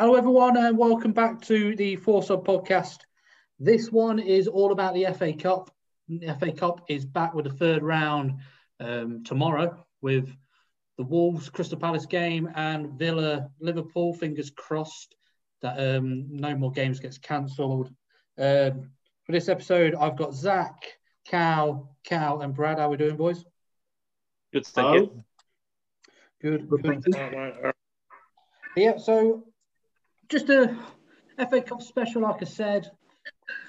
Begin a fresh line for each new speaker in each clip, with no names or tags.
Hello, everyone, and welcome back to the Four Sub podcast. This one is all about the FA Cup. The FA Cup is back with the third round um, tomorrow with the Wolves Crystal Palace game and Villa Liverpool. Fingers crossed that um, no more games gets cancelled. Um, for this episode, I've got Zach, Cal, Cal, and Brad. How are we doing, boys?
Good, thank you.
Good, good. Yeah, so just a FA Cup special, like I said.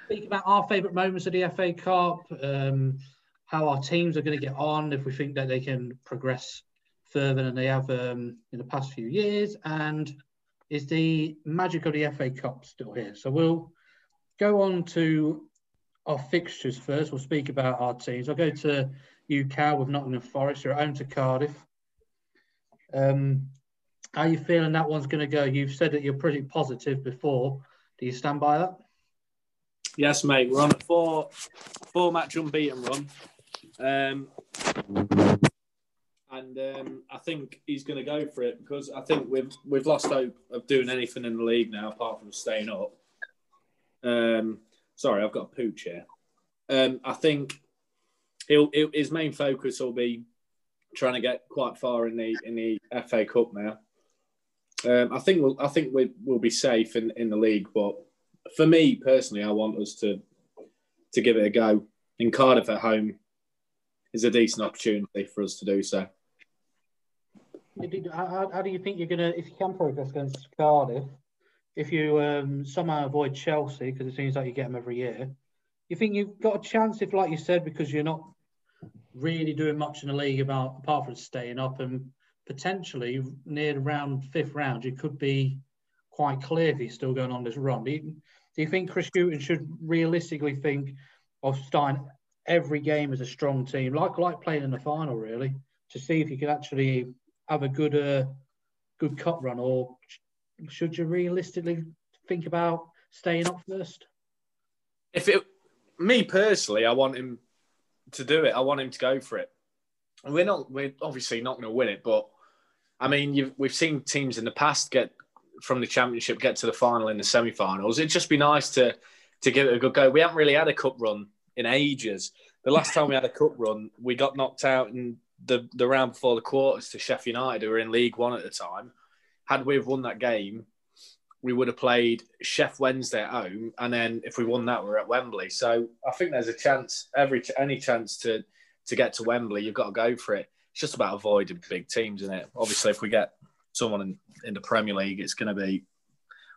Speak about our favourite moments of the FA Cup, um, how our teams are going to get on, if we think that they can progress further than they have um, in the past few years, and is the magic of the FA Cup still here? So we'll go on to our fixtures first. We'll speak about our teams. I'll go to you, Cal, with Nottingham Forest. You're at home to Cardiff. Um, how are you feeling that one's going to go? You've said that you're pretty positive before. Do you stand by that?
Yes, mate. We're on a four four match unbeaten run. Um, and um, I think he's going to go for it because I think we've we've lost hope of doing anything in the league now apart from staying up. Um, sorry, I've got a pooch here. Um, I think he'll, he'll, his main focus will be trying to get quite far in the in the FA Cup now. Um, I think we'll I think we will be safe in, in the league, but for me personally, I want us to to give it a go. In Cardiff at home is a decent opportunity for us to do so.
How, how do you think you're to, if you can progress against Cardiff, if you um, somehow avoid Chelsea, because it seems like you get them every year, you think you've got a chance if, like you said, because you're not really doing much in the league about apart from staying up and potentially near round fifth round, you could be quite clear if he's still going on this run. Do you, do you think Chris Hughton should realistically think of starting every game as a strong team, like like playing in the final, really, to see if you could actually have a good uh, good cup run, or should you realistically think about staying up first?
If it, me personally, I want him to do it. I want him to go for it. We're not. We're obviously not going to win it, but I mean, we've seen teams in the past get from the championship get to the final in the semi-finals. It'd just be nice to to give it a good go. We haven't really had a cup run in ages. The last time we had a cup run, we got knocked out in the the round before the quarters to Sheffield United, who were in League One at the time. Had we have won that game, we would have played Sheff Wednesday at home, and then if we won that, we're at Wembley. So I think there's a chance, every any chance to to get to Wembley, you've got to go for it it's just about avoiding big teams, isn't it? Obviously, if we get someone in, in the Premier League, it's going to be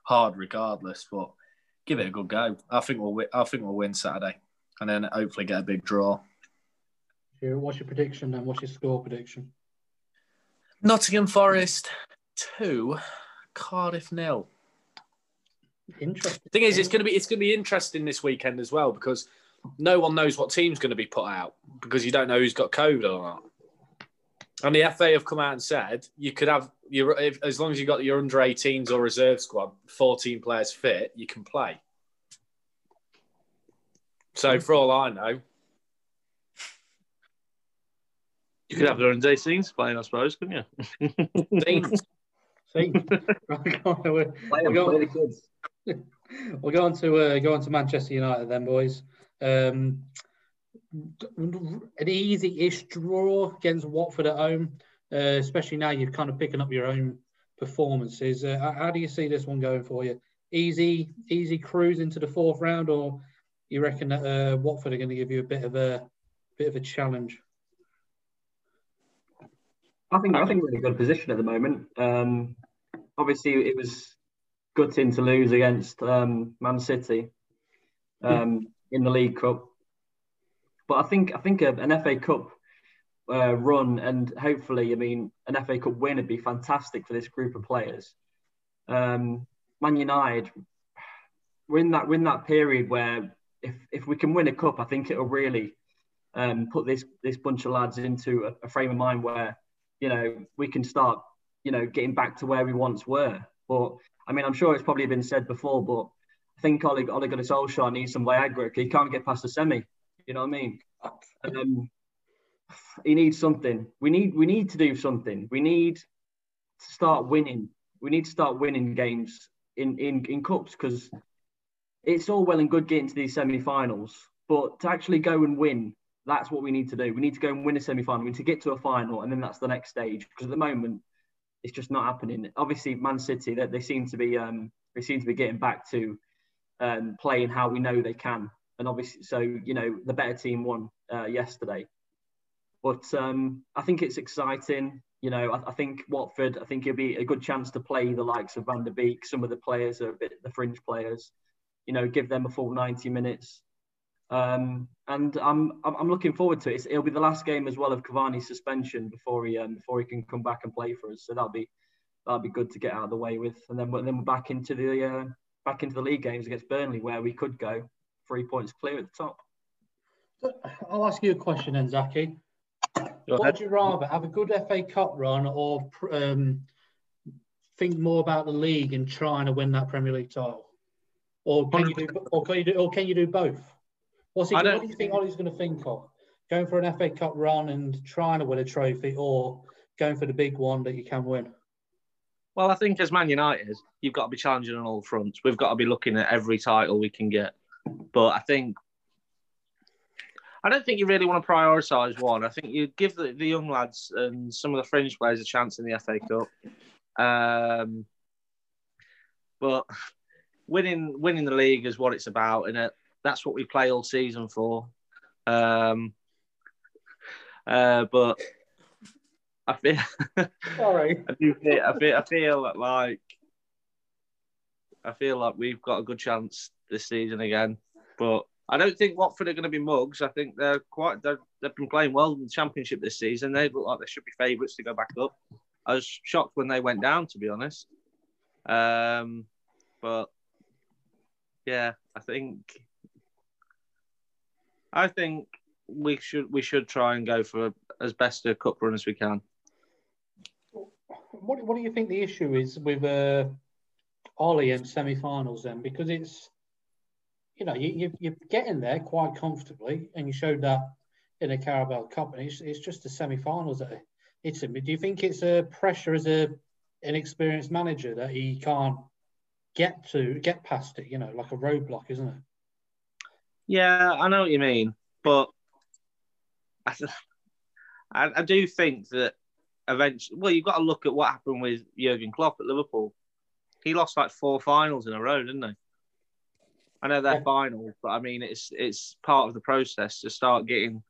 hard regardless. But give it a good go. I think we'll win, I think we'll win Saturday, and then hopefully get a big draw.
What's your prediction then? What's your score prediction?
Nottingham Forest two, Cardiff nil.
Interesting.
Thing is, it's going to be it's going to be interesting this weekend as well because no one knows what team's going to be put out because you don't know who's got COVID or not. And the FA have come out and said you could have your if, as long as you got your under 18s or reserve squad, 14 players fit, you can play. So for all I know,
you could have the under 18s playing, I suppose, couldn't
you? Teams. we'll, go, we'll go on to uh, go on to Manchester United then, boys. Um, an easy-ish draw against Watford at home, uh, especially now you're kind of picking up your own performances. Uh, how do you see this one going for you? Easy, easy cruise into the fourth round, or you reckon that uh, Watford are going to give you a bit of a bit of a challenge?
I think I think we're in a good position at the moment. Um, obviously, it was gutting to lose against um, Man City um, in the League Cup. But I think I think an FA Cup uh, run and hopefully, I mean, an FA Cup win would be fantastic for this group of players. Um, Man United, we're in that we're in that period where if if we can win a cup, I think it'll really um, put this this bunch of lads into a, a, frame of mind where you know we can start you know getting back to where we once were. But I mean, I'm sure it's probably been said before, but I think Ole, Ole Gunnar Solskjaer needs some Viagra. He can't get past the semi. You know what I mean? Um, he needs something. We need we need to do something. We need to start winning. We need to start winning games in in in cups because it's all well and good getting to these semi-finals, but to actually go and win, that's what we need to do. We need to go and win a semi-final. We need to get to a final, and then that's the next stage. Because at the moment, it's just not happening. Obviously, Man City that they seem to be um, they seem to be getting back to um, playing how we know they can, and obviously, so you know the better team won uh, yesterday. But um, I think it's exciting. You know, I, I, think Watford. I think it'll be a good chance to play the likes of Van der Beek. Some of the players are a bit the fringe players. You know, give them a full ninety minutes. Um, and I'm, I'm looking forward to it. It's, it'll be the last game as well of Cavani's suspension before he um, before he can come back and play for us. So that'll be that'll be good to get out of the way with. And then then we're back into the uh, back into the league games against Burnley where we could go three points clear at the top.
I'll ask you a question then, Zaki. Would you rather have a good FA Cup run or um, think more about the league and trying to win that Premier League title, or can you do, or can you do, or can you do both? What's he, what do you think Ollie's going to think of? Going for an FA Cup run and trying to win a trophy, or going for the big one that you can win?
Well, I think as Man United, you've got to be challenging on all fronts. We've got to be looking at every title we can get. But I think I don't think you really want to prioritise one. I think you give the, the young lads and some of the fringe players a chance in the FA Cup. Um, but winning winning the league is what it's about, and it that's what we play all season for. Um, uh, but I feel
sorry.
I do feel, I feel I feel like I feel like we've got a good chance this season again. But I don't think Watford are going to be mugs. I think they're quite they're, they've been playing well in the Championship this season. They look like they should be favourites to go back up. I was shocked when they went down, to be honest. Um, but yeah, I think I think we should we should try and go for as best a cup run as we can.
What What do you think the issue is with uh, Ollie and semi-finals then? Because it's you know you, you you're getting there quite comfortably, and you showed that in a Carabao Cup, and it's, it's just the semi-finals that it's in. Do you think it's a pressure as a inexperienced manager that he can't get to get past it? You know, like a roadblock, isn't it?
Yeah, I know what you mean, but I, I do think that eventually, well, you've got to look at what happened with Jurgen Klopp at Liverpool. He lost like four finals in a row, didn't he? I know they're yeah. finals, but I mean, it's it's part of the process to start getting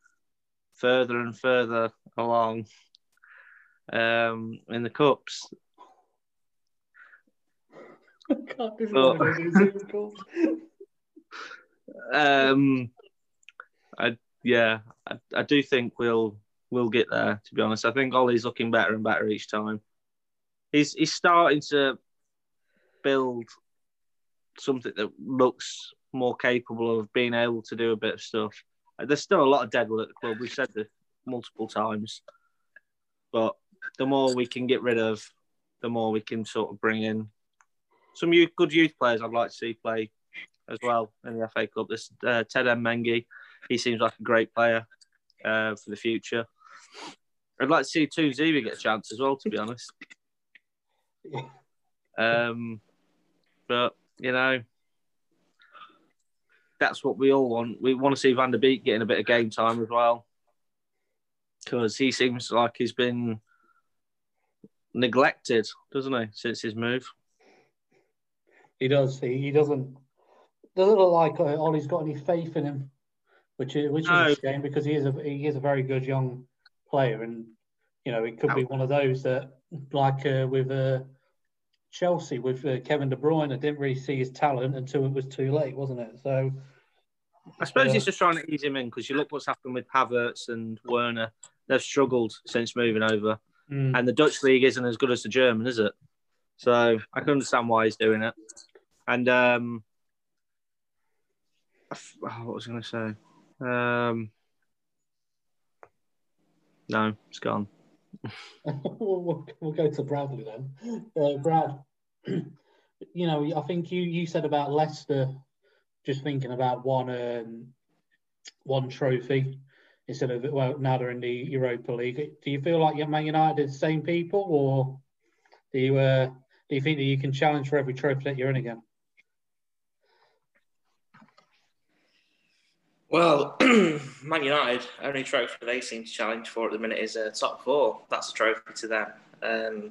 further and further along um, in the cups. but, um, I yeah, I, I do think we'll we'll get there. To be honest, I think Ollie's looking better and better each time. He's he's starting to build something that looks more capable of being able to do a bit of stuff. There's still a lot of deadwood at the club. We've said this multiple times, but the more we can get rid of, the more we can sort of bring in some youth, good youth players. I'd like to see play as well in the FA Cup. This uh, Teden Mengi, he seems like a great player uh, for the future. I'd like to see Tuanzebe get a chance as well, to be honest. Um, but you know, that's what we all want. We want to see Van der Beek getting a bit of game time as well, because he seems like he's been neglected, doesn't he, since his move?
He does. He, he doesn't doesn't look like uh, Ollie's got any faith in him, which is which is no. a shame because he is a he is a very good young player, and you know it could be one of those that like uh, with uh, Chelsea with uh, Kevin De Bruyne, I didn't really see his talent until it was too late, wasn't it? So
I suppose uh, he's just trying to ease him in because you look what's happened with Havertz and Werner. They've struggled since moving over, mm. and the Dutch league isn't as good as the German, is it? So I can understand why he's doing it. And um, oh, what was I going to say? Um, no, it's gone.
we'll, we'll, go to Bradley then. Uh, Brad, you know, I think you you said about Leicester just thinking about one um, one trophy instead of well now they're in the Europa League. Do you feel like Man United are the same people, or do you uh, Do you think that you can challenge for every trophy that you're in again?
Well, Man United, only trophy they seem to challenge for at the minute is a uh, top four. That's a trophy to them. Um,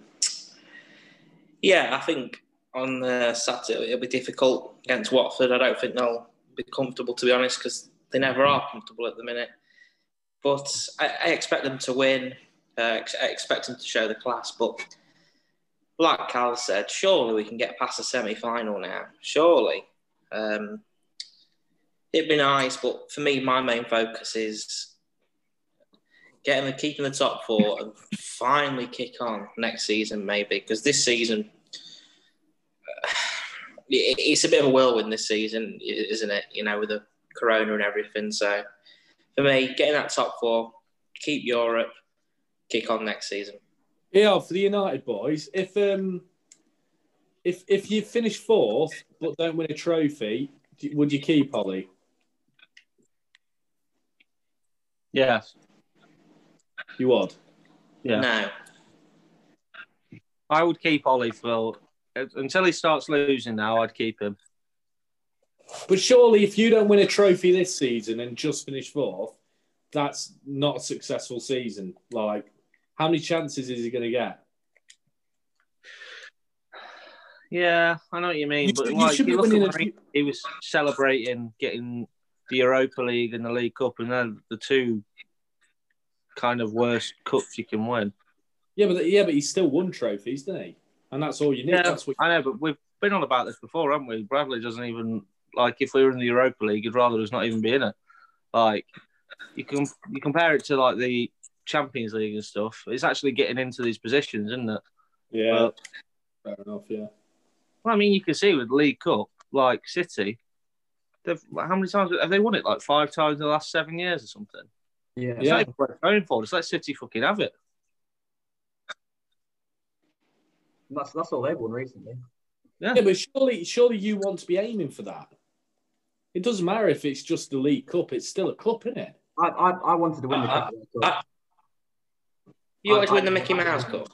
yeah, I think on uh, Saturday it'll be difficult against Watford. I don't think they'll be comfortable, to be honest, because they never are comfortable at the minute. But I, I expect them to win. Uh, I expect them to show the class. But like Cal said, surely we can get past the semi-final now. Surely. Um, it'd be nice, but for me, my main focus is getting the keeping the top four and finally kick on next season, maybe because this season it's a bit of a whirlwind this season, isn't it? You know, with the corona and everything. So for me, getting that top four, keep Europe, kick on next season.
Yeah, for the United boys, if um, if if you finish fourth but don't win a trophy, would you keep Ollie?
Yes.
You would?
Yeah.
No.
I would keep Ollie for until he starts losing now, I'd keep him.
But surely, if you don't win a trophy this season and just finish fourth, that's not a successful season. Like, how many chances is he going to get?
Yeah, I know what you mean.
You
but
should- you
like,
should be
you look
winning
at
a-
where he- he was celebrating getting the Europa League and the League Cup, and they're the two kind of worst cups you can win.
Yeah, but yeah, but he's still won trophies, didn't he? And that's all you need.
Yeah, I know, but we've been on about this before, haven't we? Bradley doesn't even like if we were in the Europa League, he'd rather us not even be in it. Like you can you compare it to like the Champions League and stuff. It's actually getting into these positions, isn't it?
Yeah,
Well,
fair enough. Yeah.
well, I mean, you can see with League Cup, like City, they've how many times have they won it? Like five times in the last seven years or something.
Yeah.
It's
Yeah.
not even worth going for. Just let City fucking have it.
That's that's all they've won recently.
Yeah.
Yeah, but surely, surely you want to be aiming for that. It doesn't matter if it's just the League Cup; it's still a cup, isn't it?
I I, I wanted to win the
Uh,
Carabao Cup.
You
I-
want to win the Mickey Mouse Cup?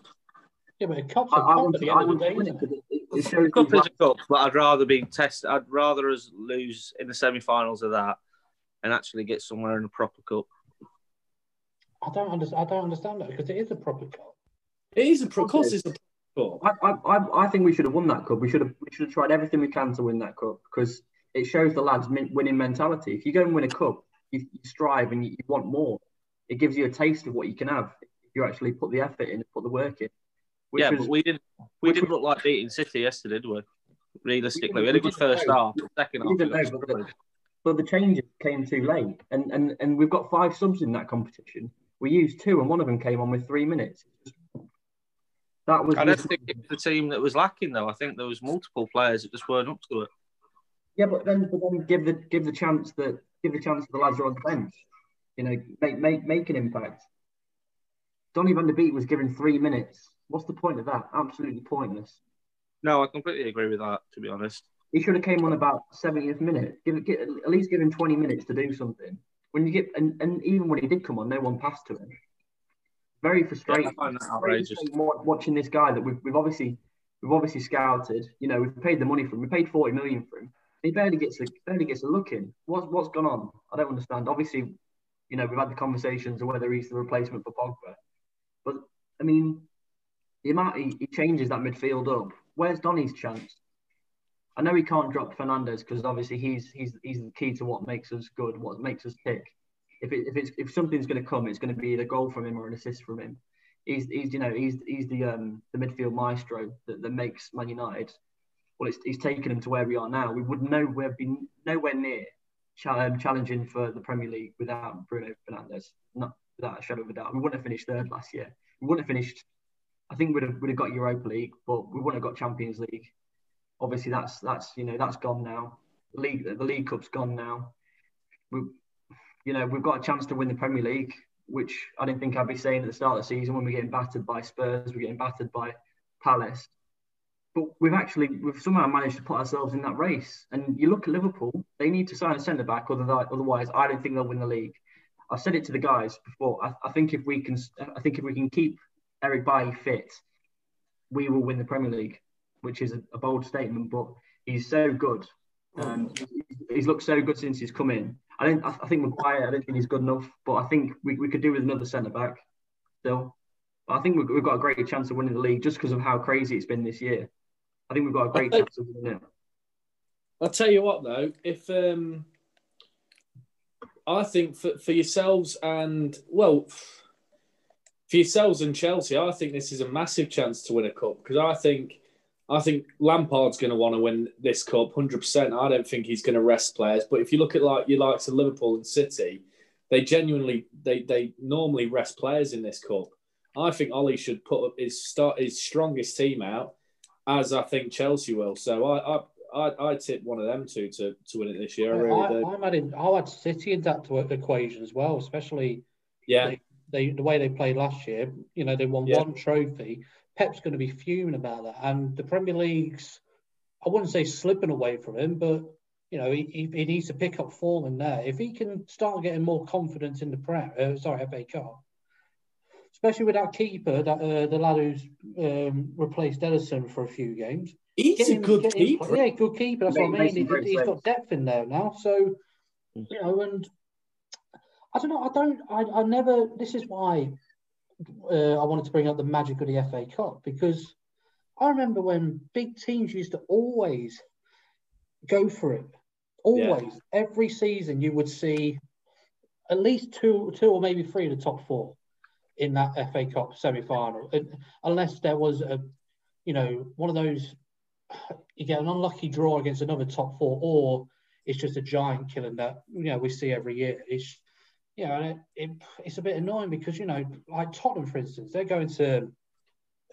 Yeah, but a cup's
I,
a
I
cup at
wanted,
the
I
end of the
wanted to win it
isn't
because
The cup is a cup, but I'd rather be tested. I'd rather us lose in the semi-finals of that and actually get somewhere in a proper cup.
I don't understand. I don't understand that because it is a proper cup.
It is a proper. of course it's a proper cup.
I, I, I- I think we should have won that cup. We should have we should have tried everything we can to win that cup because it shows the lads min- winning mentality. If you go and win a cup, you, you strive and you, you want more. It gives you a taste of what you can have if you actually put the effort in and put the work in.
Yeah,
was,
but we didn't. We didn't look like beating City yesterday, did we? Realistically, we had a good first half. Second
We
half,
didn't know, but the changes came too late, and and and we've got five subs in that competition. We used two, and one of them came on with three minutes. That was
I don't think it was the team that was lacking, though. I think there was multiple players that just weren't up to it.
Yeah, but then, but then give the give the chance that give the chance to the lads are on the bench. You know, make make make an impact. Donny van der Beek was given three minutes. What's the point of that? Absolutely pointless.
No, I completely agree with that. To be honest,
He should have came on about 70th minute. Give, give at least give him 20 minutes to do something. When you get and, and even when he did come on, no one passed to him. Very frustrating.
I find that outrageous.
frustrating Watching this guy that we've, we've obviously we've obviously scouted. You know, we've paid the money for him. We paid 40 million for him. He barely gets a barely gets a look in. What's what's gone on? I don't understand. Obviously, you know, we've had the conversations of whether he's the replacement for Pogba. But I mean, the amount he, he changes that midfield up. Where's Donny's chance? I know he can't drop Fernandes because obviously he's he's he's the key to what makes us good, what makes us tick. If it, if it's if something's going to come, it's going to be either goal from him or an assist from him. He's he's you know he's he's the um the midfield maestro that, that makes Man United. Well, it's, he's taken him to where we are now. We would nowhere be nowhere near um, challenging for the Premier League without Bruno Fernandes. Not without a shadow of a doubt. We wouldn't have finished third last year. We wouldn't have finished. I think we'd have, we'd have got Europa League, but we wouldn't have got Champions League. Obviously, that's that's you know that's gone now. The league the League Cup's gone now. We, you know, we've got a chance to win the Premier League, which I didn't think I'd be saying at the start of the season when we're getting battered by Spurs, we're getting battered by Palace. But we've actually we've somehow managed to put ourselves in that race. And you look at Liverpool, they need to sign a centre back, otherwise I don't think they'll win the league. I've said it to the guys before. I, I think if we can, I think if we can keep Eric Bailly fit, we will win the Premier League which is a, a bold statement, but he's so good. Um, he's looked so good since he's come in. I don't. I think Maguire. I don't think he's good enough, but I think we, we could do with another centre back still. But I think we've, we've got a great chance of winning the league just because of how crazy it's been this year. I think we've got a great chance of winning it.
I'll tell you what though, if um, I think for, for yourselves and well, for yourselves and Chelsea, I think this is a massive chance to win a cup because I think I think Lampard's going to want to win this cup 100%. I don't think he's going to rest players, but if you look at like you likes of Liverpool and City, they genuinely they they normally rest players in this cup. I think Ollie should put up his start his strongest team out, as I think Chelsea will. So I I I, I tip one of them two to, to win it this year. I really
I,
do.
I'm adding, I'll add City in that to equation as well, especially
Yeah,
they, they the way they played last year. You know, they won
Yeah.
one trophy. Pep's going to be fuming about that, and the Premier League's I wouldn't say slipping away from him, but you know he, he, he needs to pick up form in there. If he can start getting more confidence in the Prem, uh, sorry FA Cup, especially with that keeper, that uh, the lad who's um, replaced Ederson for a few games.
he's
Get
a good
get him-
keeper.
yeah, good keeper. That's what I mean.
Mason
he's got depth in there now. So, you know, and I don't know. I don't. I, I never. This is why uh, I wanted to bring up the magic of the FA Cup because I remember when big teams used to always go for it. Always, every season, you would see at least two, two or maybe three of the top four in that FA Cup semi-final, And- unless there was a, you know, one of those. You get an unlucky draw against another top four, or it's just a giant killing that you know we see every year. It's know, and it, it, it's a bit annoying because you know, like Tottenham, for instance, they're going to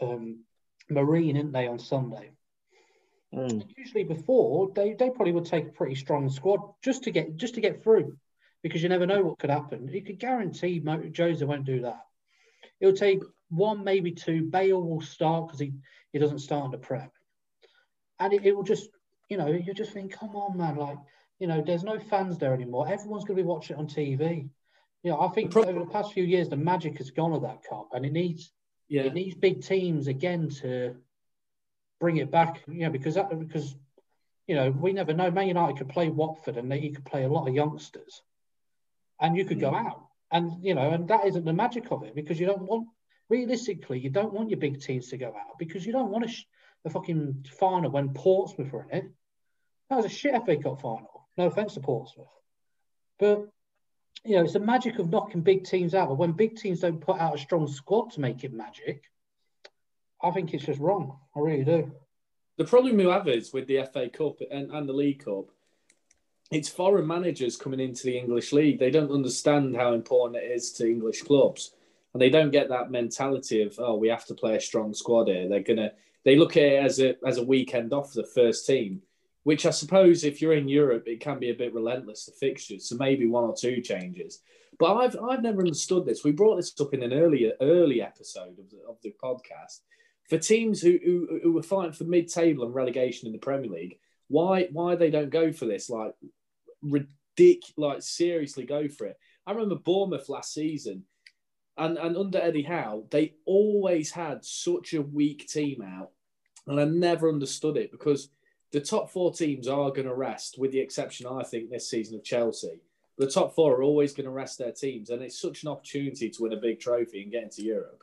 um, Marine, aren't they, on Sunday?
Mm.
Usually before they, they probably would take a pretty strong squad just to get just to get through, because you never know what could happen. You could guarantee Mo- Jose won't do that. It'll take one, maybe two. Bale will start because he, he doesn't start the Prem, and it, it will just you know you just think, come on, man, like you know, there's no fans there anymore. Everyone's going to be watching it on TV. Know, I think over the past few years, the magic has gone of that cup, and it needs
Yeah,
it needs big teams again to bring it back. You know, because that because you know we never know. Man United could play Watford, and they, you could play a lot of youngsters, and you could go mm. out, and you know, and that isn't the magic of it because you don't want realistically you don't want your big teams to go out because you don't want a, sh- a fucking final when Portsmouth were in it. That was a shit FA Cup final. No offense to Portsmouth, but you know, it's the magic of knocking big teams out. But when big teams don't put out a strong squad to make it magic, I think it's just wrong. I really do.
the problem we have is with the FA Cup and, and the League Cup, it's foreign managers coming into the English league. They don't understand how important it is to English clubs, and they don't get that mentality of oh, we have to play a strong squad here. They're gonna they look at it as a as a weekend off for the first team, which I suppose if you're in Europe, it can be a bit relentless the fixtures. So maybe one or two changes. But I've I've never understood this. We brought this up in an earlier early episode of the of the podcast. For teams who who, who were fighting for mid table and relegation in the Premier League, why why they don't go for this like ridiculous like seriously go for it. I remember Bournemouth last season, and and under Eddie Howe, they always had such a weak team out, and I never understood it because the top four teams are going to rest, with the exception I think this season of Chelsea. The top four are always going to rest their teams, and it's such an opportunity to win a big trophy and get into Europe.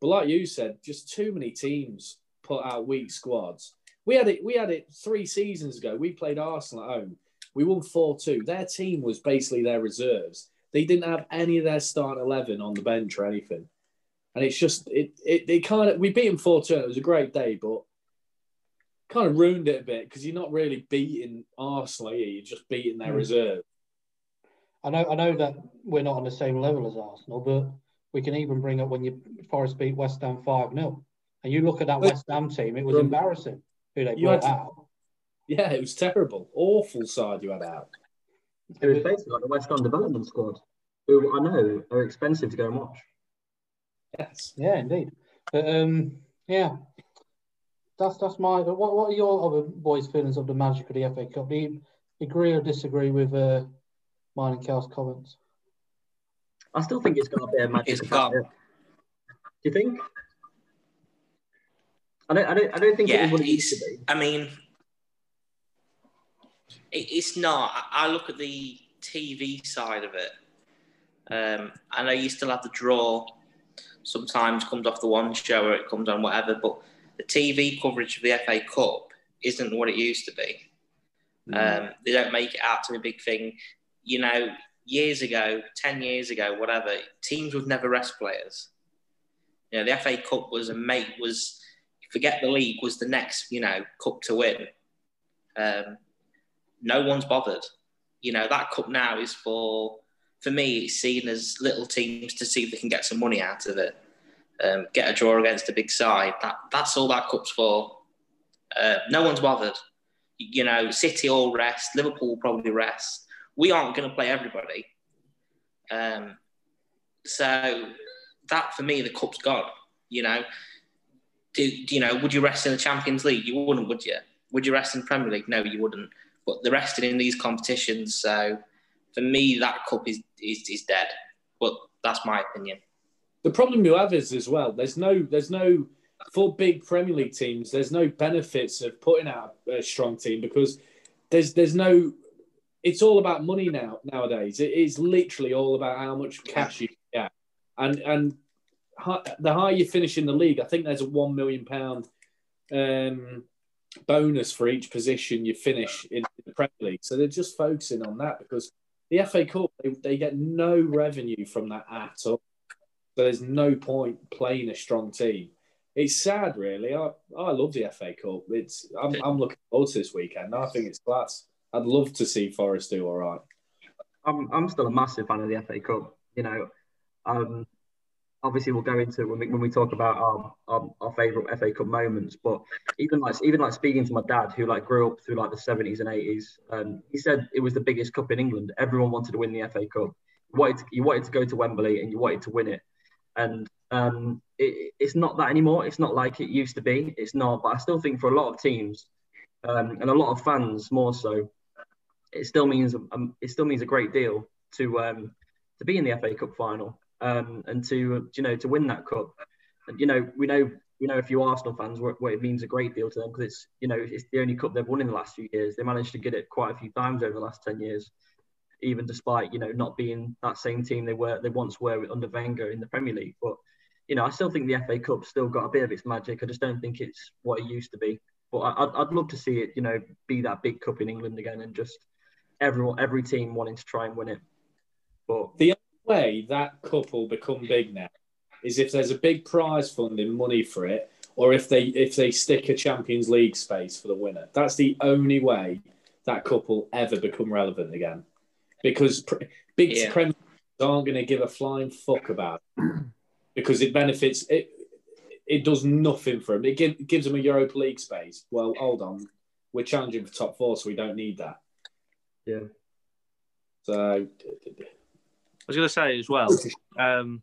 But like you said, just too many teams put out weak squads. We had it. We had it three seasons ago. We played Arsenal at home. We won four two. Their team was basically their reserves. They didn't have any of their starting eleven on the bench or anything. And it's just it it, it kind of we beat them four two. It was a great day, but kind of ruined it a bit because you're not really beating Arsenal. Are you? You're just beating their
Mm.
reserve.
I know I know that we're not on the same level as Arsenal, but we can even bring up when you Forest beat West Ham 5 0. And you look at that
But-
West Ham team, it was
Um,
embarrassing who they brought
to-
out.
Yeah, it was terrible. Awful side you had out.
It was basically like the West Ham development squad, who I know are expensive to go and watch.
Yes.
Yeah, indeed. But um, yeah, that's that's my. What what are your other boys' feelings of the magic of the FA Cup? Do you agree or disagree with uh, mine and Cal's comments?
I still think it's got a bit of magic.
It's
about
gone.
it. Do you think? I don't, I don't, I don't think
Yeah,
it is it used
it's,
to be.
I mean, it, it's not. I I look at the TV side of it. Um, I know you still have the draw. Sometimes comes off the one show or it comes on whatever, but the TV coverage of the FA Cup isn't what it used to be. Um, they don't make it out to be a big thing. You know, years ago, 10 years ago, whatever, teams would never rest players. You know, the FA Cup was a mate, was, forget the league, was the next, you know, cup to win. Um, no one's bothered. You know, that cup now is for, for me, it's seen as little teams to see if they can get some money out of it. Um, get a draw against a big side. That, that's all that cup's for. Uh, no one's bothered you know, City all rest, Liverpool probably rest. We aren't going to play everybody. Um, so that for me, the cup's gone. You know, do you know? Would you rest in the Champions League? You wouldn't, would you? Would you rest in Premier League? No, you wouldn't. But the resting in these competitions. So for me, that cup is is, is dead. But that's my opinion.
The problem you have is as well. There's no, there's no for big Premier League teams. There's no benefits of putting out a strong team because there's there's no. It's all about money now nowadays. It is literally all about how much cash you get, and and the higher you finish in the league, I think there's a one million pound um, bonus for each position you finish in the Premier League. So they're just focusing on that because the FA Cup they, they get no revenue from that at all. So there's no point playing a strong team. It's sad, really. I, I love the FA Cup. It's I'm, I'm looking forward to this weekend. I think it's class. I'd love to see Forest do all right.
I'm, I'm still a massive fan of the FA Cup. You know, um, obviously we'll go into when we, when we talk about our, our, our favourite FA Cup moments. But even like even like speaking to my dad, who like grew up through like the 70s and 80s, um, he said it was the biggest cup in England. Everyone wanted to win the FA Cup. You wanted to, you wanted to go to Wembley and you wanted to win it. And um, it, it's not that anymore. It's not like it used to be. It's not. But I still think for a lot of teams um, and a lot of fans more so, it still means um, it still means a great deal to um, to be in the FA Cup final um, and to you know to win that cup. And you know we know we know a few Arsenal fans what, what it means a great deal to them because it's you know it's the only cup they've won in the last few years. They managed to get it quite a few times over the last ten years, even despite you know not being that same team they were they once were under Wenger in the Premier League. But you know I still think the FA Cup's still got a bit of its magic. I just don't think it's what it used to be. But I, I'd, I'd love to see it, you know, be that big cup in England again, and just everyone, every team wanting to try and win it. But
The only way that cup will become big now is if there's a big prize fund in money for it, or if they if they stick a Champions League space for the winner. That's the only way that cup will ever become relevant again, because pr- big
Yeah.
Premier aren't going to give a flying fuck about it because it benefits it. It does nothing for them. It gi- gives them a Europa League space. Well, hold on, we're challenging for top four, so we don't need that.
yeah,
So I
was going to say as well. Um,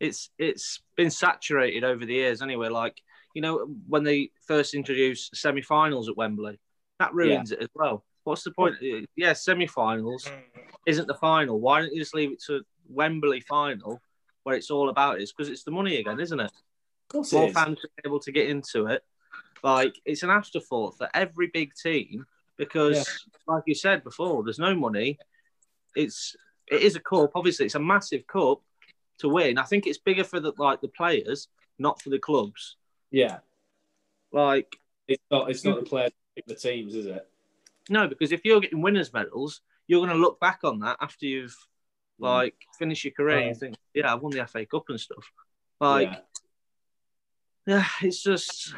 it's it's been saturated over the years anyway. Like you know when they first introduced semi-finals at Wembley, that ruins it as well. What's the point? Uh, yeah, semi-finals hmm. isn't the final. Why don't you just leave it to Wembley final, where it's all about it? It's because it's the money again, isn't it?
of course
More
it is.
fans are able to get into it. Like it's an afterthought for every big team because, like you said before, there's no money. It's it is a cup. Obviously, it's a massive cup to win. I think it's bigger for the like the players, not for the clubs.
Yeah.
Like
It's not. It's not the players the teams, is it?
No, because if you're getting winners' medals, you're going to look back on that after you've like finished your career. and You think, yeah, I won the FA Cup and stuff. Like,
Yeah.
yeah, it's just.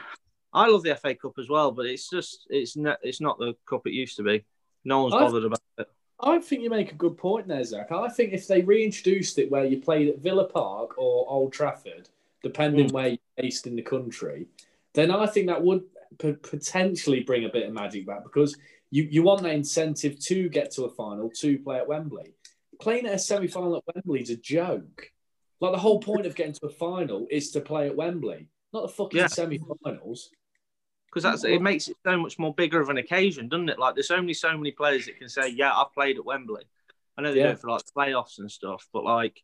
I love the FA Cup as well, but it's just it's not it's not the cup it used to be. No one's bothered about it.
I think you make a good point there, Zach. I think if they reintroduced it where you played at Villa Park or Old Trafford, depending
Mm.
where you're based in the country, then I think that would p- potentially bring a bit of magic back because you, you want that incentive to get to a final to play at Wembley. Playing at a semi final at Wembley is a joke. Like the whole point of getting to a final is to play at Wembley, not the fucking
Yeah.
semi finals.
because that's it makes it so much more bigger of an occasion, doesn't it? Like there's only so many players that can say, "Yeah, I've played at Wembley." I know they do
Yeah.
it for like playoffs and stuff, but like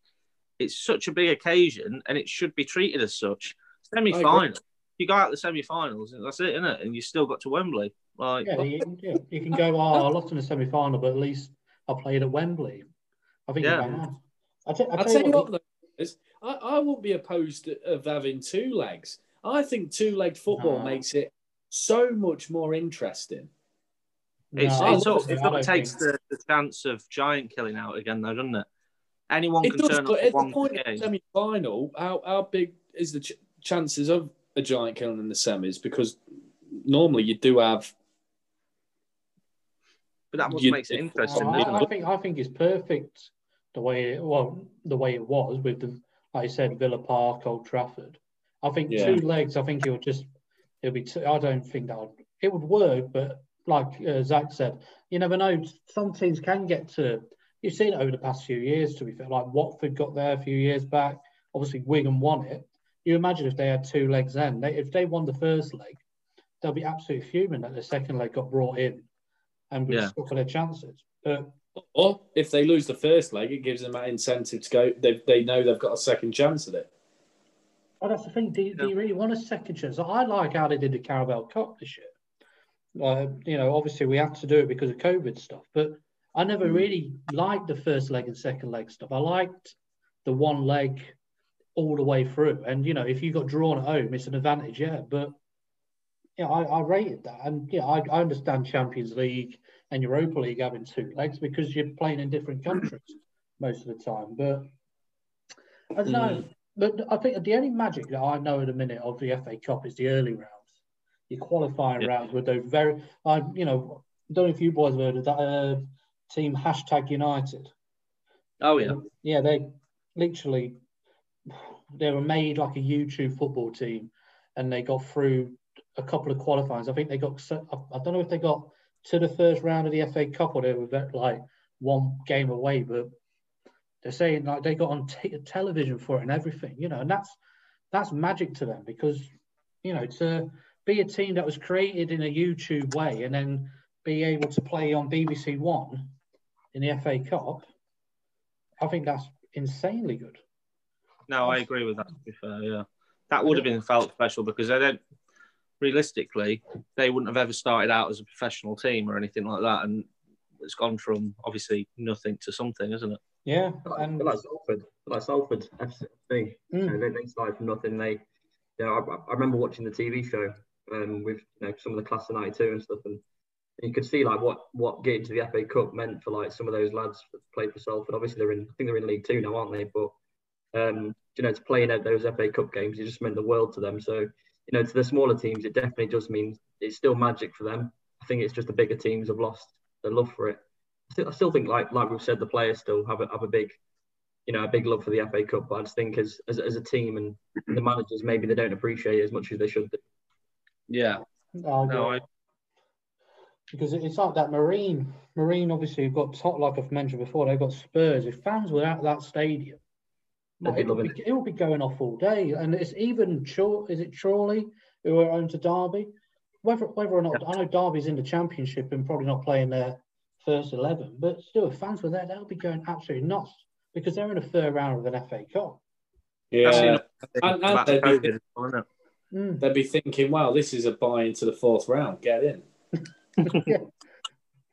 it's such a big occasion, and it should be treated as such. Semi final, you go out the semi-finals, that's it, isn't it? And you still got to Wembley. Like,
Yeah, you, yeah, you can go. Oh, I lost in the semi final, but at least I played at Wembley. I think
Yeah.
about that. I t- I
I'll
tell you what,
though, is I, I wouldn't be opposed to, of having two legs. I think two-legged football
No.
makes it so much more interesting.
it's,
No, I
it sort it sort of
think-
takes the, the chance of giant killing out again, though, doesn't it? Anyone
It
can
does,
turn
but
up
at
for
the
one
point of the semi-final, how, how big is the ch- chances of a giant killing in the semis? Because normally you do have
But that what makes it interesting.
I, I think I think it's perfect the way well the way it was with the like I said Villa Park, Old Trafford. I think
Yeah.
two legs. I think it'll just it'll be. Two, I don't think that would, it would work, but like uh, Zach said, you never know. Some teams can get to. You've seen it over the past few years. To be fair, like Watford got there a few years back. Obviously, Wigan won it. You imagine if they had two legs then. They, if they won the first leg, they'll be absolutely fuming that the second leg got brought in and would
Yeah.
suffer their chances. But
Or if they lose the first leg, it gives them that incentive to go. They, they know they've got a second chance at it.
Oh, that's the thing. Do, you- do you really want a second chance? I like how they did the Carabao Cup this year. Uh, you know, obviously we had to do it because of COVID stuff, but I never really liked the first leg and second leg stuff. I liked the one leg all the way through. And you know, if you got drawn at home, it's an advantage, yeah. But yeah, I, I rated that, and yeah, I, I understand Champions League and Europa League having two legs because you're playing in different countries most of the time. But I don't know. But I think the only magic that I know at the minute of the FA Cup is the early rounds, your qualifying
Yeah.
rounds with those very, I you know, don't know if you boys have heard of that uh, team hashtag United.
Oh yeah,
Yeah, they literally they were made like a YouTube football team, and they got through a couple of qualifiers. I think they got. I don't know if they got to the first round of the FA Cup or they were like one game away, but they're saying like they got on t- television for it and everything, you know, and that's that's magic to them because you know to be a team that was created in a YouTube way and then be able to play on BBC One in the FA Cup, I think that's insanely good.
No, I agree with that. To be fair, yeah, that would have been felt special because they don't. Realistically, they wouldn't have ever started out as a professional team or anything like that, and it's gone from obviously nothing to something, isn't it?
Yeah,
And
and
like Salford, like Salford FC. You know,
Mm.
they, they started from nothing. They, you know, I, I remember watching the TV show um, with you know some of the class of '92 and stuff, and you could see like what what getting to the FA Cup meant for like some of those lads that played for Salford. Obviously, they're in. I think they're in League Two now, aren't they? But um, you know, to play in those FA Cup games, it just meant the world to them. So you know, to the smaller teams, it definitely does mean it's still magic for them. I think it's just the bigger teams have lost their love for it. I still, think, like like we've said, the players still have a, have a big, you know, a big love for the FA Cup. But I just think as as, as a team and the managers, maybe they don't appreciate it as much as they should do.
Yeah.
I
No. I,
because it's like that Marine. Marine, obviously, you've got top, like I've mentioned before, they've got Spurs. If fans were at that stadium,
They'd
like,
be
it,
will
be, it would be going off all day. And it's even Chaw, is it Chorley who are owned to Derby? Whether whether or not I know Derby's in the Championship and probably not playing their first eleven, but still, if fans were there, they'll be going absolutely nuts because they're in a third round of an FA Cup.
Yeah, and, and they'd, be,
COVID.
Mm.
they'd be thinking, "Wow, this is a buy into the fourth round. Get in."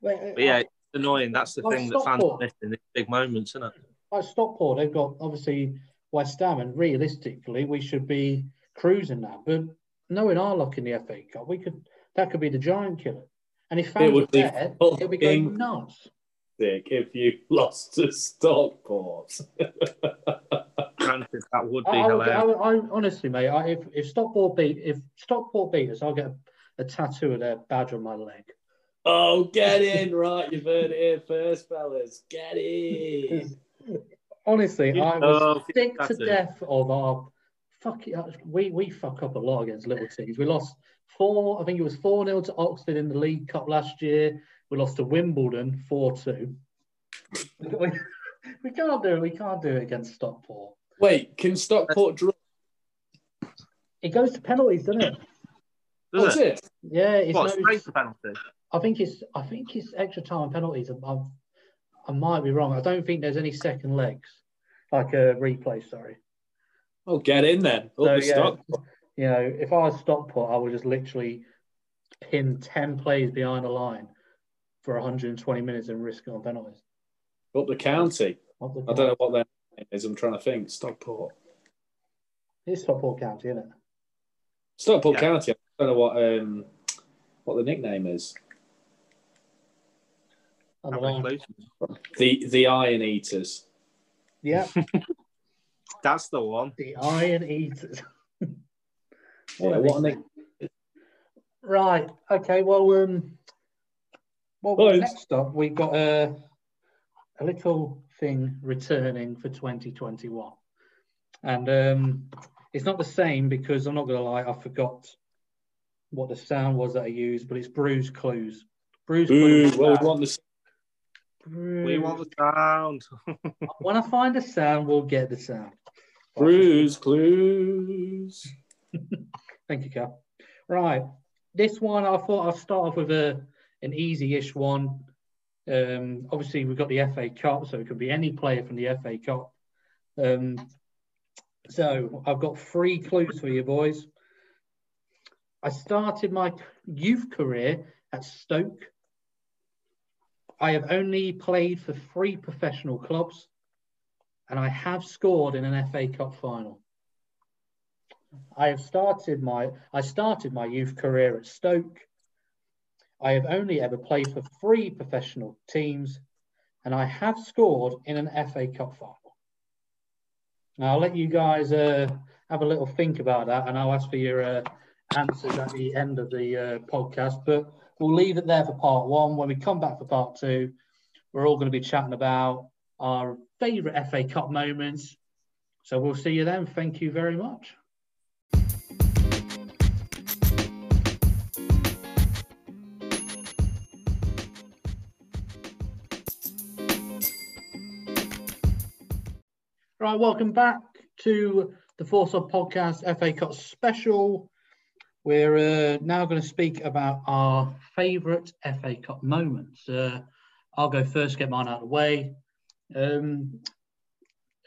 But,
But yeah, it's annoying. That's the
Like
thing that fans
Stockport.
miss in these big moments, isn't it?
Like Stockport, they've got obviously West Ham, and realistically, we should be cruising now. But knowing our luck in the FA Cup, we could that could be the giant killer. And if fans
would
were
be
there, it would be going nuts.
Dick, if you lost to Stockport.
Granted, that would be
I, I, I,
hilarious.
I honestly, mate, I, if if Stockport beat if Stockport beat us, I'll get a, a tattoo of their badge on my leg.
oh, get in, right? You've heard it here first, fellas. Get in.
Honestly,
You
I was sick to
tattoo.
death of our fuck it. We we fuck up a lot against little teams. We lost four. I think it was four 0 to Oxford in the League Cup last year. We lost to Wimbledon four two. We, we can't do it. We can't do it against Stockport.
Wait, can Stockport draw?
It goes to penalties, doesn't it?
Does
Does
it?
it?
Yeah, it's
What,
no,
straight to penalty?
I think it's I think it's extra time and penalties. I, I, I might be wrong. I don't think there's any second legs, like a replay. Sorry.
Oh, get in then. Up
So,
with
yeah.
Stockport.
You know, if I was Stockport, I would just literally pin 10 plays behind the line for 120 minutes and risk it on penalties.
Up the county.
What the
I don't know what their name is. I'm trying to think. Stockport.
It's Stockport County, isn't it?
Stockport
Yeah.
County. I don't know what um what the nickname is.
On the
How many
line.
clues?
The the Iron Eaters.
Yeah,
That's the one.
the Iron Eaters.
Yeah, what a
Right. Okay. Well, um, well,
Boys.
next up we've got a a little thing returning for 2021, and um, it's not the same because I'm not going to lie, I forgot what the sound was that I used, but it's Bruise Clues. Bruise
Ooh,
Clues.
well, we want the
We want the sound.
When I find the sound, we'll get the sound.
Bruise Clues.
Thank you, Cal. Right. This one, I thought I'd start off with a an easy-ish one. Um, obviously, we've got the FA Cup, so it could be any player from the FA Cup. Um, so I've got three clues for you, boys. I started my youth career at Stoke. I have only played for three professional clubs, and I have scored in an FA Cup final. I have started my I started my youth career at Stoke. I have only ever played for three professional teams, and I have scored in an FA Cup final. Now I'll let you guys uh, have a little think about that, and I'll ask for your uh, answers at the end of the uh, podcast. But we'll leave it there for part one. When we come back for part two, we're all going to be chatting about our favourite FA Cup moments. So we'll see you then. Thank you very much. Right, welcome back to the Force Up Podcast FA Cup special. We're uh, now going to speak about our favourite FA Cup moments. Uh, I'll go first, get mine out of the way. Um,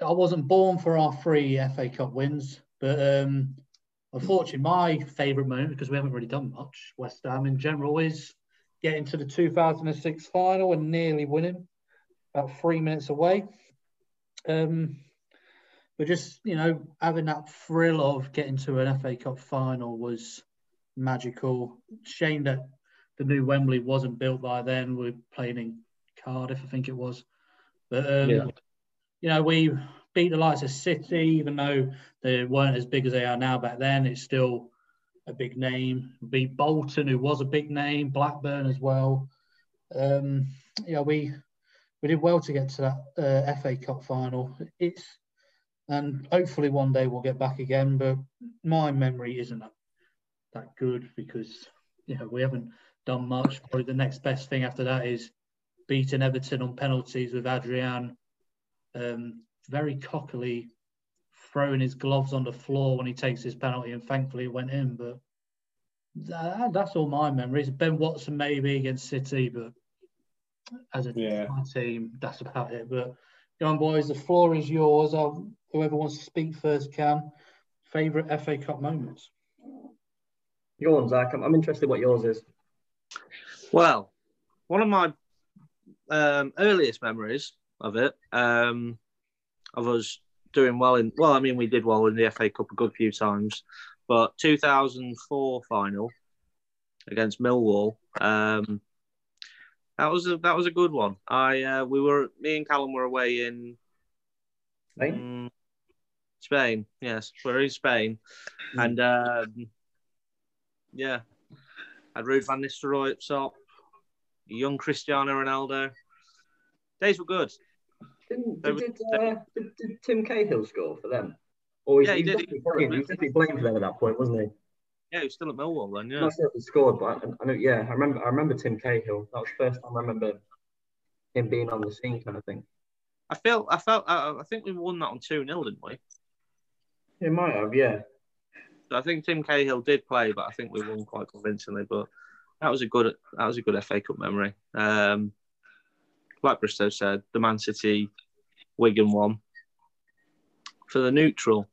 I wasn't born for our three FA Cup wins, but um, unfortunately, my favourite moment, because we haven't really done much, West Ham in general, is getting to the 2006 final and nearly winning, about three minutes away. Um, but just you know, having that thrill of getting to an FA Cup final was magical. Shame that the new Wembley wasn't built by then. We're playing in Cardiff, I think it was. But um,
Yeah.
you know, we beat the likes of City, even though they weren't as big as they are now back then. It's still a big name. Beat Bolton, who was a big name, Blackburn as well. Um, know, we we did well to get to that uh, FA Cup final. It's and hopefully one day we'll get back again. But my memory isn't that, good because you know we haven't done much. Probably the next best thing after that is beating Everton on penalties with Adrian um, very cockily throwing his gloves on the floor when he takes his penalty, and thankfully it went in. But that, that's all my memories. Ben Watson maybe against City, but as a
Yeah.
team, that's about it. But go on, boys, the floor is yours. I'll, whoever wants to speak first can. Favorite FA Cup moments?
Go on, Zach. I'm, I'm interested what yours is.
Well, one of my um, earliest memories of it, um, of us doing well in, well, I mean, we did well in the FA Cup a good few times, but 2004 final against Millwall, um, that was a, that was a good one. I uh, we were me and Callum were away in
Spain?
Mm, Spain, yes, we're in Spain, and um, yeah, had Ruud van Nistelrooy up top, young Cristiano Ronaldo. Days were good.
Didn't, did,
were-
did, uh, did, did Tim Cahill score for them? Or
Yeah, he
was
did.
definitely He was definitely blamed for them at that point, wasn't he?
Yeah, he was still at Millwall then.
I'm
Yeah,
not sure if he scored, but I, I know. Yeah, I remember. I remember Tim Cahill. That was the first time I remember him being on the scene, kind of thing.
I felt, I felt, I, I think we won that on two 0 didn't we?
It might have, yeah.
So I think Tim Cahill did play, but I think we won quite convincingly. But that was a good, that was a good FA Cup memory. Um, like Bristow said, the Man City Wigan one for the neutral,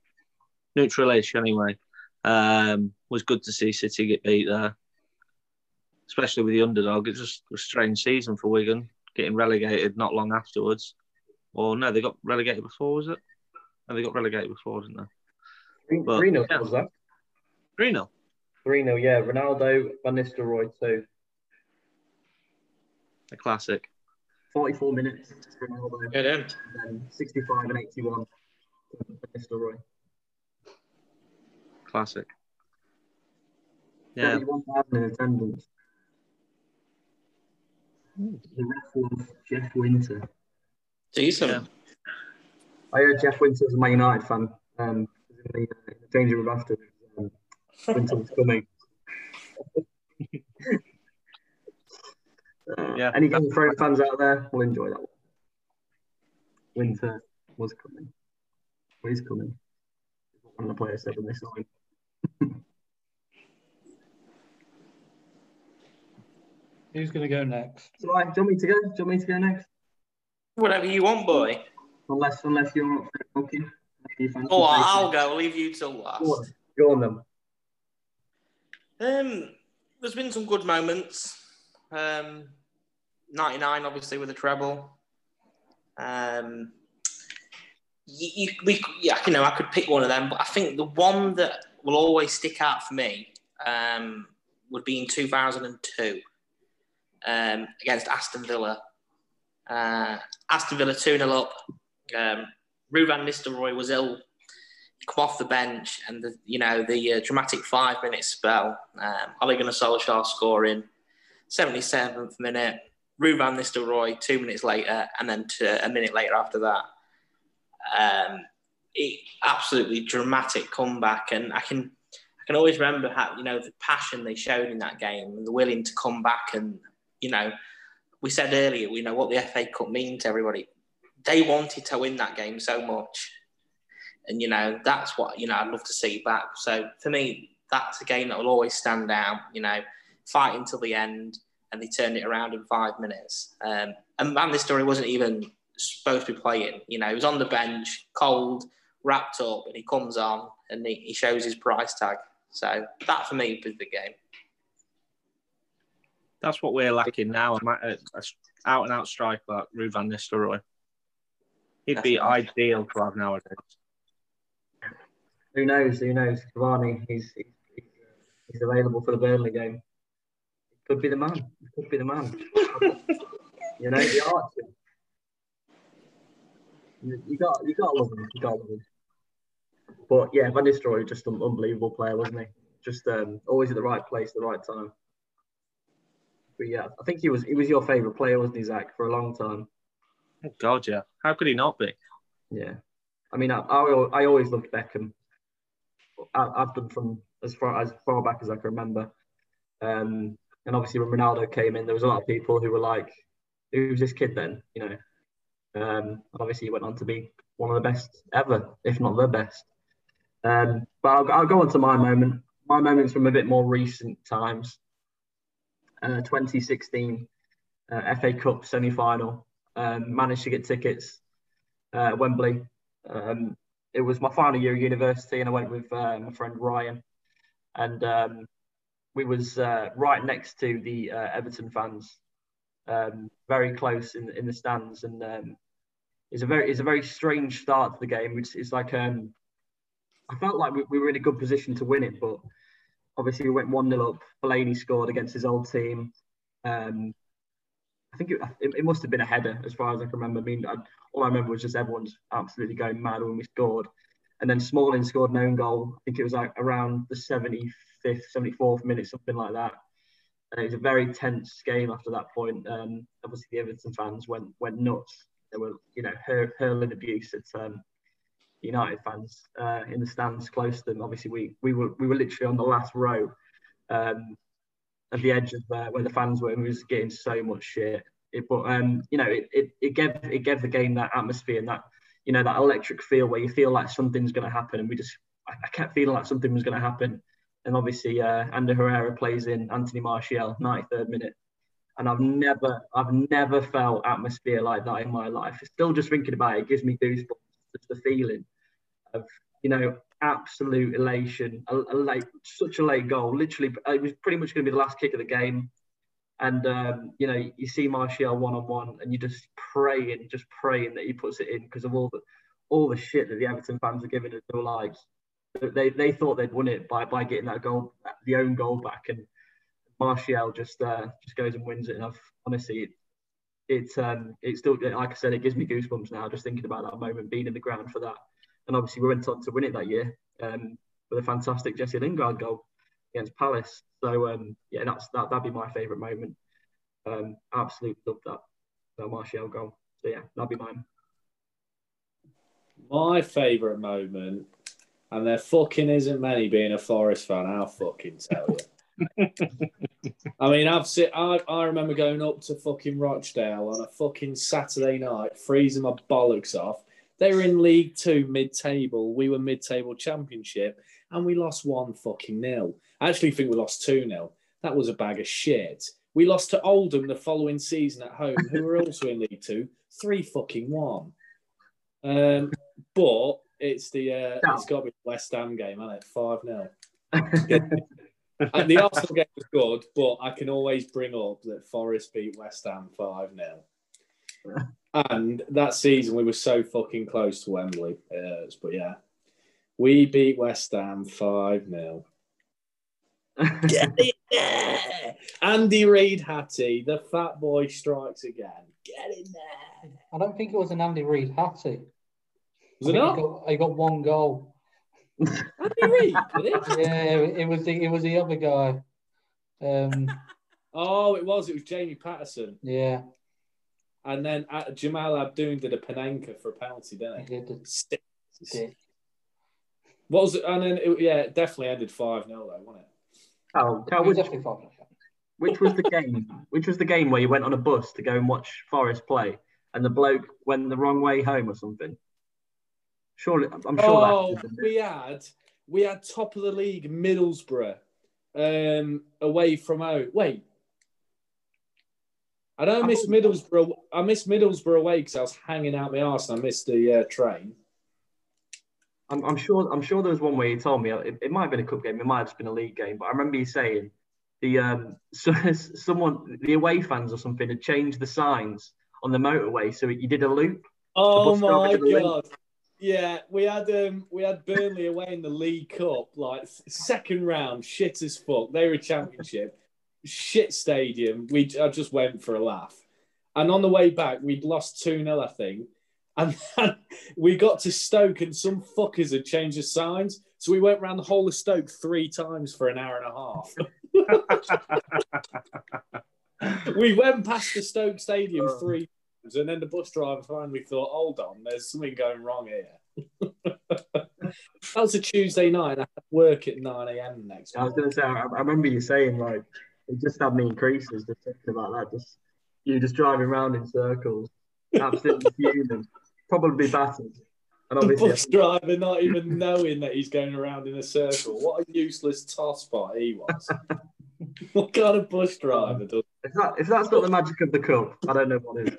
neutral-ish anyway. Um, was good to see City get beat there, especially with the underdog. It's just a strange season for Wigan, getting relegated not long afterwards. Or no, they got relegated before, was it? No, they got relegated before, didn't they? But,
3 0
yeah.
was that?
3 0.
3 0, yeah. Ronaldo, Van Nistelrooy, too.
A classic.
44 minutes, Ronaldo.
Good in.
And then 65 and 81, Van Nistelrooy.
Classic. Yeah.
31,000 in attendance. The ref was Jeff Winter.
Decent.
Yeah.
I heard Jeff Winter was a Man United fan. Um, in the, uh, in the changing room after. Um, Winter was coming. uh,
Yeah.
Any Game of Thrones fans out there will enjoy that one. Winter was coming. Well, he's coming. One of the players said when they saw him.
Who's going to go next?
So, right, do you want me to go? Do you want me to go next?
Whatever you want, boy.
Unless, unless you're not okay. Unless you
Oh, I'll go. I'll leave you till
Go
last.
on, go on then.
Um, there's been some good moments. Um, 99, obviously, with the treble. Um, you, you, we, yeah, you know, I could pick one of them, but I think the one that will always stick out for me um, would be in 2002 um, against Aston Villa. Uh, Aston Villa 2 0 up. Um, Ruud van Nistelrooy was ill come off the bench and the you know the uh, dramatic five minute spell. Um, Ole Gunnar Solskjaer scoring, seventy seventh minute. Ruud van Nistelrooy two minutes later, and then to, a minute later after that. Um, it, absolutely dramatic comeback, and I can I can always remember how you know the passion they showed in that game and the willing to come back and you know we said earlier you know what the FA Cup means to everybody. They wanted to win that game so much and you know that's what you know I'd love to see back. So for me, that's a game that will always stand out. You know, fighting till the end, and they turned it around in five minutes. Um, and man, this story wasn't even supposed to be playing. You know, he was on the bench, cold, wrapped up, and he comes on and he, he shows his price tag. So that for me was the game.
That's what we're lacking now. A, a, a out and out striker like Ruud van Nistelrooy. He'd be
Definitely.
ideal to have nowadays.
Who knows? Who knows? Cavani, he's, he's, he's available for the Burnley game. Could be the man. Could be the man. you know, the archer. You, you got, you got to love him. You got to love him. But yeah, Van Nistelrooy just an unbelievable player, wasn't he? Just um, always at the right place, the right time. But yeah, I think he was he was your favourite player, wasn't he, Zach, for a long time?
Oh, God, yeah. How could he not be?
Yeah, I mean, I, I, I always loved Beckham. I, I've done from as far as far back as I can remember. Um, and obviously, when Ronaldo came in, there was a lot of people who were like, "Who's this kid then?" You know. Um, and obviously, he went on to be one of the best ever, if not the best. Um, but I'll, I'll go on to my moment. My moment's from a bit more recent times. Uh, 2016 uh, FA Cup semi-final. Um, managed to get tickets uh, at Wembley. Um, it was my final year of university, and I went with uh, my friend Ryan, and um, we was uh, right next to the uh, Everton fans, um, very close in in the stands, and um, it's a very it's a very strange start to the game. Which is like um, I felt like we, we were in a good position to win it, but obviously we went one 0 up. Fellaini scored against his old team. Um, I think it, it, it must have been a header, as far as I can remember. I mean, I, all I remember was just everyone's absolutely going mad when we scored. And then Smalling scored an own goal. I think it was like around the 75th, 74th minute, something like that. And it was a very tense game after that point. Um, obviously, the Everton fans went went nuts. They were, you know, hur- hurling abuse at um, United fans uh, in the stands close to them. Obviously, we we were we were literally on the last row. Um, at the edge of uh, where the fans were, and we was getting so much shit. It, but um, you know, it, it, it gave it gave the game that atmosphere and that you know that electric feel where you feel like something's going to happen, and we just I, I kept feeling like something was going to happen. And obviously, uh, Ander Herrera plays in Anthony Martial, 93rd minute, and I've never I've never felt atmosphere like that in my life. Still, just thinking about it, it gives me goosebumps. Just the feeling of you know absolute elation, a, a late, such a late goal. Literally, it was pretty much going to be the last kick of the game. And um, you know, you see Martial one on one, and you're just praying, just praying that he puts it in because of all the all the shit that the Everton fans are giving us their lives. They they thought they'd won it by by getting that goal, the own goal back, and Martial just uh, just goes and wins it. And I've honestly, it's um, it's still like I said, it gives me goosebumps now just thinking about that moment, being in the ground for that. And obviously, we went on to win it that year um, with a fantastic Jesse Lingard goal against Palace. So um, yeah, that's that. That'd be my favourite moment. Um, absolutely love that, that Martial goal. So yeah, that'd be mine.
My favourite moment, and there fucking isn't many being a Forest fan. I'll fucking tell you. I mean, I've sit, I, I remember going up to fucking Rochdale on a fucking Saturday night, freezing my bollocks off. They were in League Two, mid-table. We were mid-table Championship, and we lost one fucking nil. I actually think we lost two nil. That was a bag of shit. We lost to Oldham the following season at home, who were also in League Two, three fucking one. Um, but it's the uh, it's got to be the West Ham game, hasn't it? Five 0 the Arsenal game was good, but I can always bring up that Forest beat West Ham 5 0. And that season, we were so fucking close to Wembley. Uh, but yeah, we beat West Ham 5 0. Get it there! Andy Reid Hattie, the fat boy strikes again. Get in there.
I don't think it was an Andy Reid Hattie.
Was it not?
He got, he got one goal.
Andy Reid, did it?
Yeah, it was the it was the other guy. Um,
oh, it was. It was Jamie Paterson.
Yeah.
And then uh, Djamel Abdoun did a Panenka for a penalty, didn't he?
He did.
Stick. What was it? And then, it, yeah, it definitely ended 5 0, though, wasn't it?
Oh, Cal, which, which was the game? Which was the game where you went on a bus to go and watch Forest play, and the bloke went the wrong way home or something? Surely, I'm sure.
Oh, we had we had top of the league Middlesbrough um, away from home. Wait, I don't miss Middlesbrough. I miss Middlesbrough away because I was hanging out my arse and I missed the uh, train.
I'm, I'm, sure. I'm sure there was one where you told me it, it, might have been a cup game. It might have just been a league game. But I remember you saying the um, so, someone, the away fans or something, had changed the signs on the motorway, so you did a loop.
Oh my god! Yeah, we had um we had Burnley away in the League Cup, like second round, shit as fuck. They were a championship, shit stadium. We I just went for a laugh, and on the way back we'd lost two 0 I think, and then we got to Stoke and some fuckers had changed the signs, so we went around the whole of Stoke three times for an hour and a half. we went past the Stoke Stadium oh. three and then the bus driver finally thought, hold on, there's something going wrong here. that was a Tuesday night. I had work at 9 a.m. next
I was going to say, I, remember you saying, like, it just had me in creases just thinking about that. Just You just driving around in circles, absolutely fuming, probably battered.
And obviously, the bus driver not even knowing that he's going around in a circle. What a useless tosspot he was. what kind of bus driver does?
If, that, if that's not the magic of the cup, I don't know what is.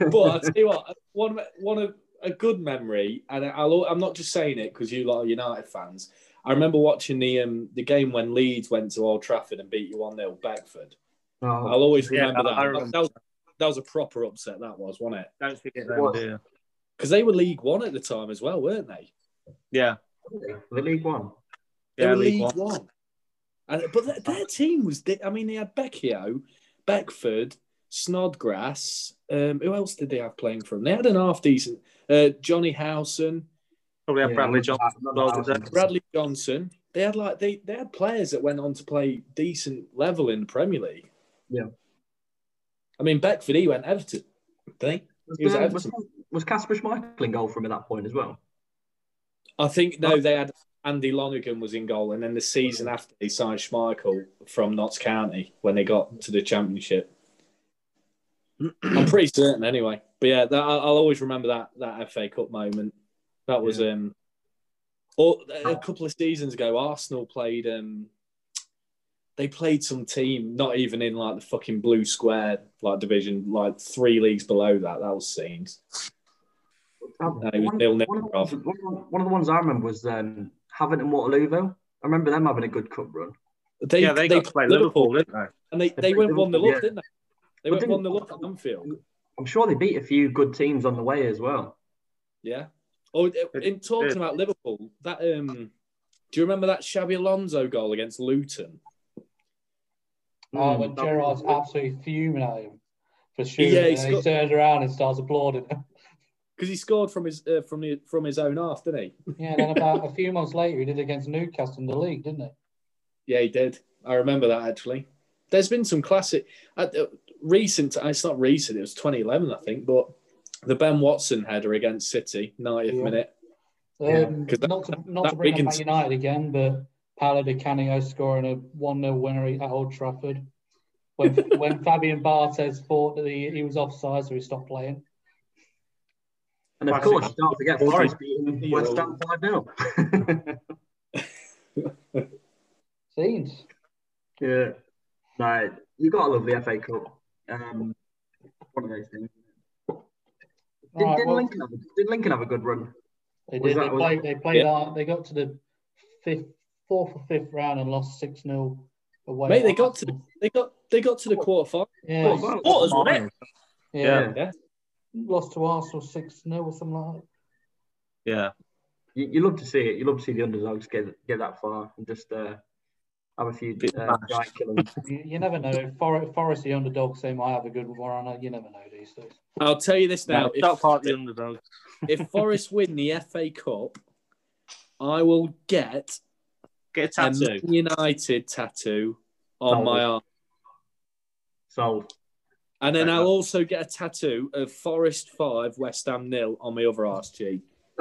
but I'll tell you what, one one of a good memory, and I'll, I'm not just saying it because you lot are United fans. I remember watching the um, the game when Leeds went to Old Trafford and beat you one 0 Beckford. Oh, I'll always remember yeah, that. Remember. that. was, that was a proper upset. That was, wasn't it?
Don't forget that.
Because they were League One at the time as well, weren't they?
Yeah,
the League One.
They yeah, were League, League One. One. And, but their, their team was. I mean, they had Becchio, Beckford, Snodgrass. Um, who else did they have playing for them? They had an half decent uh, Johnny Howson.
Probably had yeah, Bradley Johnson.
Bradley Johnson. They had like they, they had players that went on to play decent level in the Premier League.
Yeah.
I mean Beckford, he went Everton, did he?
Was, he was, Everton. was Kasper Schmeichel in goal from at that point as well?
I think no, oh. they had Andy Lonergan was in goal, and then the season after they signed Schmeichel from Notts County when they got to the Championship. I'm pretty certain anyway. But yeah, that, I'll always remember that that FA Cup moment. That was yeah. um, or a couple of seasons ago, Arsenal played um, they played some team not even in like the fucking blue square like division, like three leagues below that. That was scenes.
um,
No,
one, one, of the ones, one, of the- one of the ones I remember was um, Havant and Waterlooville. I remember them having a good cup run.
They,
yeah, they, got to play Liverpool, didn't they?
and they,
They
they went
played
one nil
Liverpool, yeah.
didn't they? They
But
went one
didn't-
nil up at Anfield.
I'm sure they beat a few good teams on the way as well.
Yeah. Oh, in talking
did.
about Liverpool, that um, do you remember that Xabi Alonso goal against Luton?
Oh, when
that-
Gerrard's absolutely fuming at him for shooting,
Yeah,
and
he's
he turns around and starts applauding him.
Because he scored from his uh, from the, from his own half, didn't he?
Yeah, and then about a few months later, he did against Newcastle in the league, didn't he?
Yeah, he did. I remember that actually. There's been some classic, uh, uh, recent. It's not recent. It was 2011, I think. But the Ben Watson header against City, 90th
Yeah.
minute.
Um,
'Cause that-
not to not
that
to bring up Man
Wiggins-
United again, but Paolo Di Canio scoring a one 0 winner at Old Trafford when when Fabien Barthez thought that he, he was offside, so he stopped playing.
And of course, don't forget Forest beating
Yeah.
West Ham 5 0.
Scenes.
yeah. No, you got to love the FA Cup. Um, one of those things. Did,
Alright,
did,
well-
Lincoln have a, did Lincoln have a good run?
They did.
that-
they played. They played. out they got to the fifth, fourth or fifth round and lost six 0 away.
Mate, they got to
Arsenal.
they got they got to the quarter final.
Yeah,
wow.
Quarters, wasn't it?
yeah,
Yeah.
Lost to Arsenal six 0 or something like that.
Yeah.
You, you love to see it. You love to see the underdogs get get that far and just uh, have a few
Bit
uh,
bashed.
giant killings.
You, you never know. Forest, Forest, the underdogs, they might have a good run on. You never know these days.
I'll tell you this now.
Top
If,
part the underdog.
if Forest win the FA Cup, I will get
Get a
a
tattoo.
Man United tattoo on
Oh.
my arm.
Sold.
And then I'll also get a tattoo of Forest 5, West Ham nil on my other arse cheek.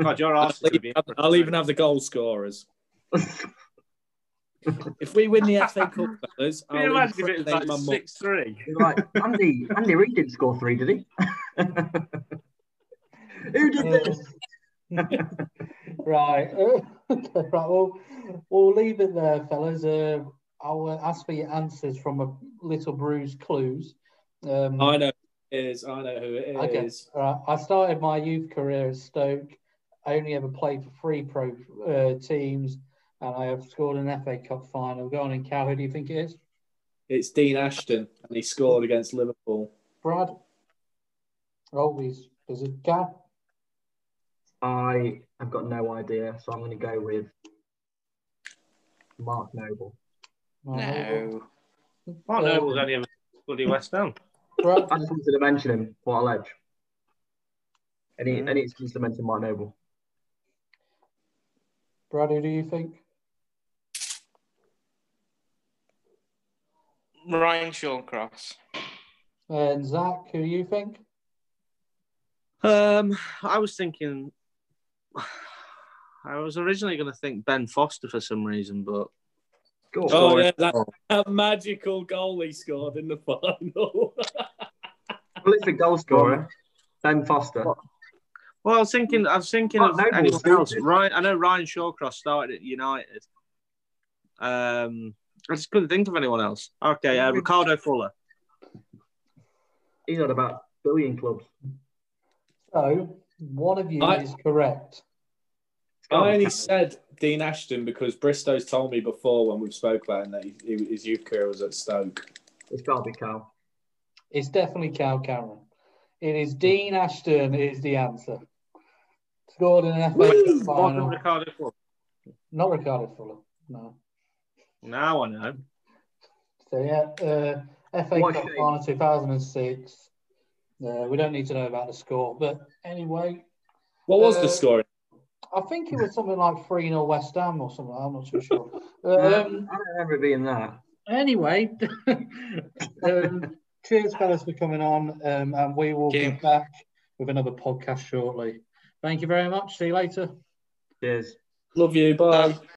God, your
I'll
arse be
I'll even have the goal scorers. If we win the FA Cup, fellas,
Can you
I'll
imagine if it was
impregnate my
like six three?
You're like, Andy, Andy Reid didn't score three, did he? Who did this?
right. okay, right. Well, we'll leave it there, fellas. Uh, I'll uh, ask for your answers from a little bruised clues. Um,
I know who it is. I know who it
Okay.
is.
All right. I started my youth career at Stoke. I only ever played for three pro uh, teams, and I have scored an FA Cup final. Go on in, Cal. Who do you think it is?
It's Dean Ashton, and he scored against Liverpool.
Brad? Oh, he's is it Cal?
I have got no idea, so I'm going to go with Mark Noble.
No.
Mark
Uh,
Noble's only ever bloody West Ham.
Brad,
I just wanted to mention him. What a ledge. Any,
Mm.
any excuse to mention Mark Noble.
Brad, who do you think?
Ryan Shawcross.
And Zach, who do you think?
Um, I was thinking. I was originally going to think Ben Foster for some reason, but
Go.
Oh, yeah, that, that magical goal he scored in the final.
Prolific goal scorer, Ben Foster.
well, I was thinking. I was thinking
Mark
of
Noble
anyone else. Ryan, I know Ryan Shawcross started at United. Um, I just couldn't think of anyone else. Okay, uh, Ricardo Fuller.
He's had about a billion clubs.
So, one of you
I-
is correct.
I only said Dean Ashton because Bristow's told me before when we've spoke about him that he, he, his youth career was at Stoke.
It's got to be Cal.
It's definitely Cal Cameron. It is Dean Ashton is the answer. Scored in an FA Cup final.
Ricardo Fuller.
Not Ricardo Fuller. No.
Now I know.
So yeah, uh, FA
What a
Cup
shame.
final 2006. Uh, we don't need to know about the score, but anyway,
What was
Uh,
the score?
I think it was something like 3 0 West Ham or something. I'm not too sure.
Um,
Um,
I don't remember being that.
anyway, um, cheers, fellas, for coming on. Um, and we will
Thank
be
you.
back with another podcast shortly. Thank you very much. See you later.
Cheers.
Love you. Bye.
Bye.